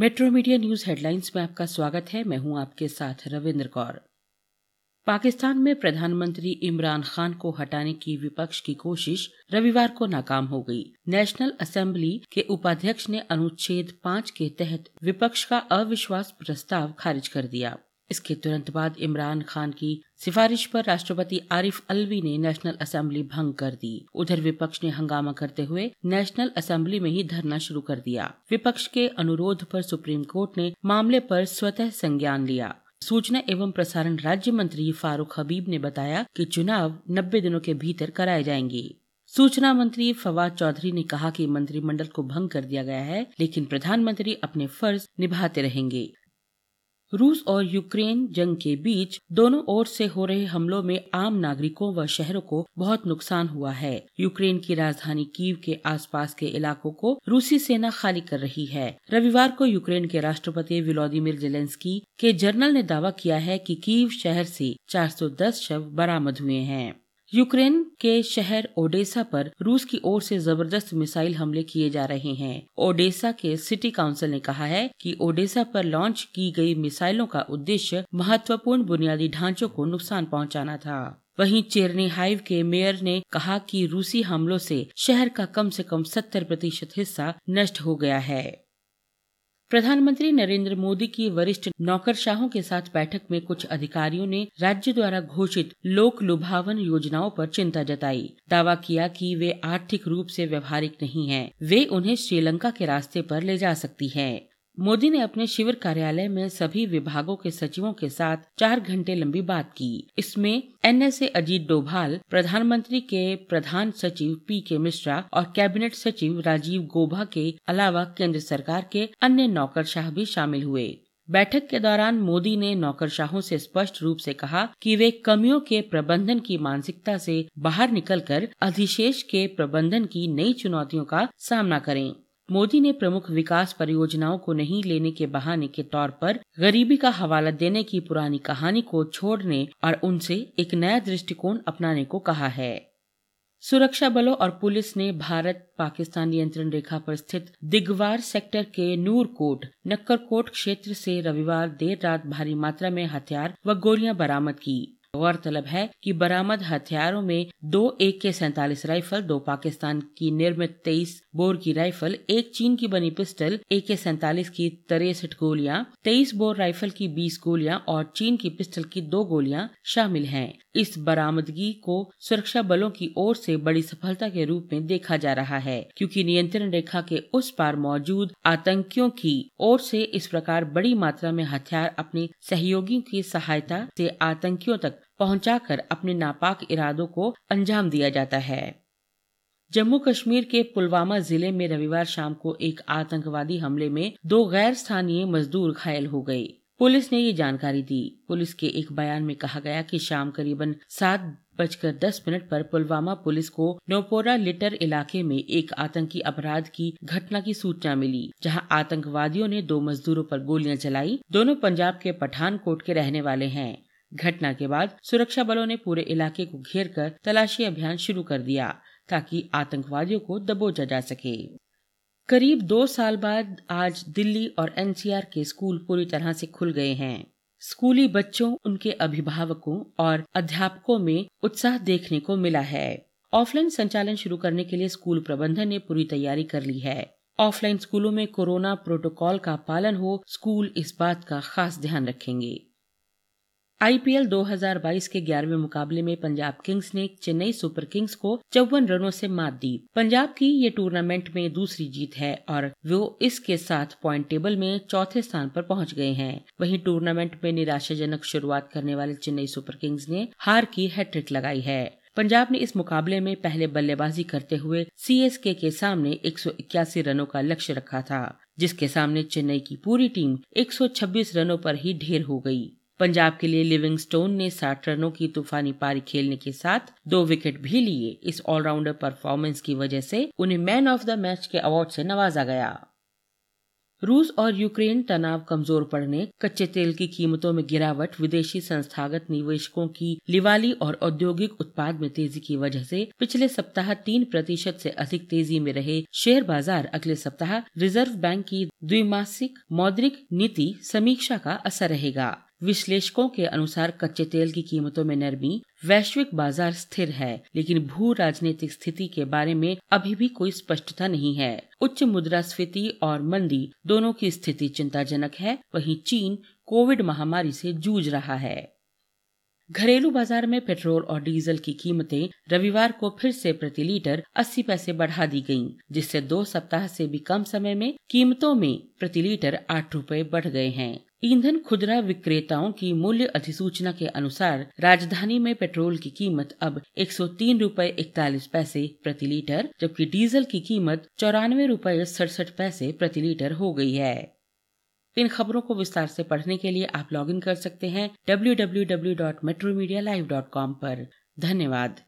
Metro media news headlines में आपका स्वागत है। मैं हूँ आपके साथ रविंद्र कौर। पाकिस्तान में प्रधानमंत्री इमरान खान को हटाने की विपक्ष की कोशिश रविवार को नाकाम हो गई। नेशनल असेंबली के उपाध्यक्ष ने अनुच्छेद पाँच के तहत विपक्ष का अविश्वास प्रस्ताव खारिज कर दिया। इसके तुरंत बाद इमरान खान की सिफारिश पर राष्ट्रपति आरिफ अलवी ने नेशनल असेंबली भंग कर दी। उधर विपक्ष ने हंगामा करते हुए नेशनल असेंबली में ही धरना शुरू कर दिया। विपक्ष के अनुरोध पर सुप्रीम कोर्ट ने मामले पर स्वतः संज्ञान लिया। सूचना एवं प्रसारण राज्य मंत्री फारूक हबीब ने बताया कि चुनाव 90 दिनों के भीतर कराए जाएँगे। सूचना मंत्री फवाद चौधरी ने कहा कि मंत्रिमंडल को भंग कर दिया गया है, लेकिन प्रधानमंत्री अपने फ़र्ज़ निभाते रहेंगे। रूस और यूक्रेन जंग के बीच दोनों ओर से हो रहे हमलों में आम नागरिकों व शहरों को बहुत नुकसान हुआ है। यूक्रेन की राजधानी कीव के आसपास के इलाकों को रूसी सेना खाली कर रही है। रविवार को यूक्रेन के राष्ट्रपति विलोदिमिर जेलेंस्की के जर्नल ने दावा किया है कि कीव शहर से 410 शव बरामद हुए हैं। यूक्रेन के शहर ओडेसा पर रूस की ओर से ज़बरदस्त मिसाइल हमले किए जा रहे हैं। ओडेसा के सिटी काउंसिल ने कहा है कि ओडेसा पर लॉन्च की गई मिसाइलों का उद्देश्य महत्वपूर्ण बुनियादी ढांचों को नुकसान पहुंचाना था। वहीं चेरनी हाइव के मेयर ने कहा कि रूसी हमलों से शहर का कम से कम 70 प्रतिशत हिस्सा नष्ट हो गया है। प्रधानमंत्री नरेंद्र मोदी की वरिष्ठ नौकरशाहों के साथ बैठक में कुछ अधिकारियों ने राज्य द्वारा घोषित लोक लुभावन योजनाओं पर चिंता जताई दावा किया कि वे आर्थिक रूप से व्यवहारिक नहीं हैं। वे उन्हें श्रीलंका के रास्ते पर ले जा सकती हैं। मोदी ने अपने शिविर कार्यालय में सभी विभागों के सचिवों के साथ चार घंटे लंबी बात की। इसमें एनएसए अजीत डोभाल, प्रधानमंत्री के प्रधान सचिव पी के मिश्रा और कैबिनेट सचिव राजीव गोभा के अलावा केंद्र सरकार के अन्य नौकरशाह भी शामिल हुए। बैठक के दौरान मोदी ने नौकरशाहों से स्पष्ट रूप से कहा कि वे कमियों के प्रबंधन की मानसिकता से बाहर निकलकर अधिशेष के प्रबंधन की नई चुनौतियों का सामना करें। मोदी ने प्रमुख विकास परियोजनाओं को नहीं लेने के बहाने के तौर पर गरीबी का हवाला देने की पुरानी कहानी को छोड़ने और उनसे एक नया दृष्टिकोण अपनाने को कहा है। सुरक्षा बलों और पुलिस ने भारत पाकिस्तान नियंत्रण रेखा पर स्थित दिगवार सेक्टर के नूरकोट, नक्करकोट क्षेत्र से रविवार देर रात भारी मात्रा में हथियार व गोलियाँ बरामद की। गौरतलब है कि बरामद हथियारों में दो ए के सैतालीस राइफल, दो पाकिस्तान की निर्मित तेईस बोर की राइफल, एक चीन की बनी पिस्टल, ए के सैतालीस की तिरसठ गोलियाँ, तेईस बोर राइफल की बीस गोलियाँ और चीन की पिस्टल की दो गोलियाँ शामिल हैं। इस बरामदगी को सुरक्षा बलों की ओर से बड़ी सफलता के रूप में देखा जा रहा है, क्योंकि नियंत्रण रेखा के उस पार मौजूद आतंकियों की ओर से इस प्रकार बड़ी मात्रा में हथियार अपने सहयोगियों की सहायता से आतंकियों तक पहुंचाकर अपने नापाक इरादों को अंजाम दिया जाता है। जम्मू कश्मीर के पुलवामा ज़िले में रविवार शाम को एक आतंकवादी हमले में दो गैर स्थानीय मजदूर घायल हो गए। पुलिस ने ये जानकारी दी। पुलिस के एक बयान में कहा गया कि शाम करीबन सात बजकर दस मिनट पर पुलवामा पुलिस को नोपोरा लिटर इलाके में एक आतंकी अपराध की घटना की सूचना मिली, जहाँ आतंकवादियों ने दो मजदूरों पर गोलियाँ चलाई। दोनों पंजाब के पठानकोट के रहने वाले हैं। घटना के बाद सुरक्षा बलों ने पूरे इलाके को घेर कर तलाशी अभियान शुरू कर दिया, ताकि आतंकवादियों को दबोचा जा सके। करीब दो साल बाद आज दिल्ली और एनसीआर के स्कूल पूरी तरह से खुल गए हैं। स्कूली बच्चों, उनके अभिभावकों और अध्यापकों में उत्साह देखने को मिला है। ऑफलाइन संचालन शुरू करने के लिए स्कूल प्रबंधन ने पूरी तैयारी कर ली है। ऑफलाइन स्कूलों में कोरोना प्रोटोकॉल का पालन हो, स्कूल इस बात का खास ध्यान रखेंगे। आईपीएल 2022 के ग्यारहवें मुकाबले में पंजाब किंग्स ने चेन्नई सुपर किंग्स को चौवन रनों से मात दी। पंजाब की ये टूर्नामेंट में दूसरी जीत है और वो इसके साथ पॉइंट टेबल में चौथे स्थान पर पहुँच गए हैं। वहीं टूर्नामेंट में निराशाजनक शुरुआत करने वाले चेन्नई सुपर किंग्स ने हार की हैट्रिक लगाई है। पंजाब ने इस मुकाबले में पहले बल्लेबाजी करते हुए सीएसके के सामने एक सौ इक्यासी रनों का लक्ष्य रखा था, जिसके सामने चेन्नई की पूरी टीम 126 रनों पर ही ढेर हो गई। पंजाब के लिए लिविंगस्टोन ने साठ रनों की तूफानी पारी खेलने के साथ दो विकेट भी लिए। इस ऑलराउंडर परफॉर्मेंस की वजह से उन्हें मैन ऑफ़ द मैच के अवार्ड से नवाजा गया। रूस और यूक्रेन तनाव कमज़ोर पड़ने, कच्चे तेल की कीमतों में गिरावट, विदेशी संस्थागत निवेशकों की लिवाली और औद्योगिक उत्पाद में तेज़ी की वजह से पिछले सप्ताह तीन प्रतिशत से अधिक तेज़ी में रहे शेयर बाज़ार। अगले सप्ताह रिज़र्व बैंक की द्विमासिक मौद्रिक नीति समीक्षा का असर रहेगा। विश्लेषकों के अनुसार कच्चे तेल की कीमतों में नरमी वैश्विक बाज़ार स्थिर है, लेकिन भू राजनीतिक स्थिति के बारे में अभी भी कोई स्पष्टता नहीं है। उच्च मुद्रास्फीति और मंदी दोनों की स्थिति चिंताजनक है। वहीं चीन कोविड महामारी से जूझ रहा है। घरेलू बाज़ार में पेट्रोल और डीजल की कीमतें रविवार को फिर से प्रति लीटर 80 पैसे बढ़ा दी गई जिससे दो सप्ताह से भी कम समय में कीमतों में प्रति लीटर आठ रूपए बढ़ गए हैं। ईंधन खुदरा विक्रेताओं की मूल्य अधिसूचना के अनुसार राजधानी में पेट्रोल की कीमत अब एक सौ तीन रूपए इकतालीस पैसे प्रति लीटर, जबकि डीजल की कीमत चौरानवे रूपए सड़सठ पैसे प्रति लीटर हो गई है। इन खबरों को विस्तार से पढ़ने के लिए आप लॉगिन कर सकते हैं W W W dot metro media live dot com धन्यवाद।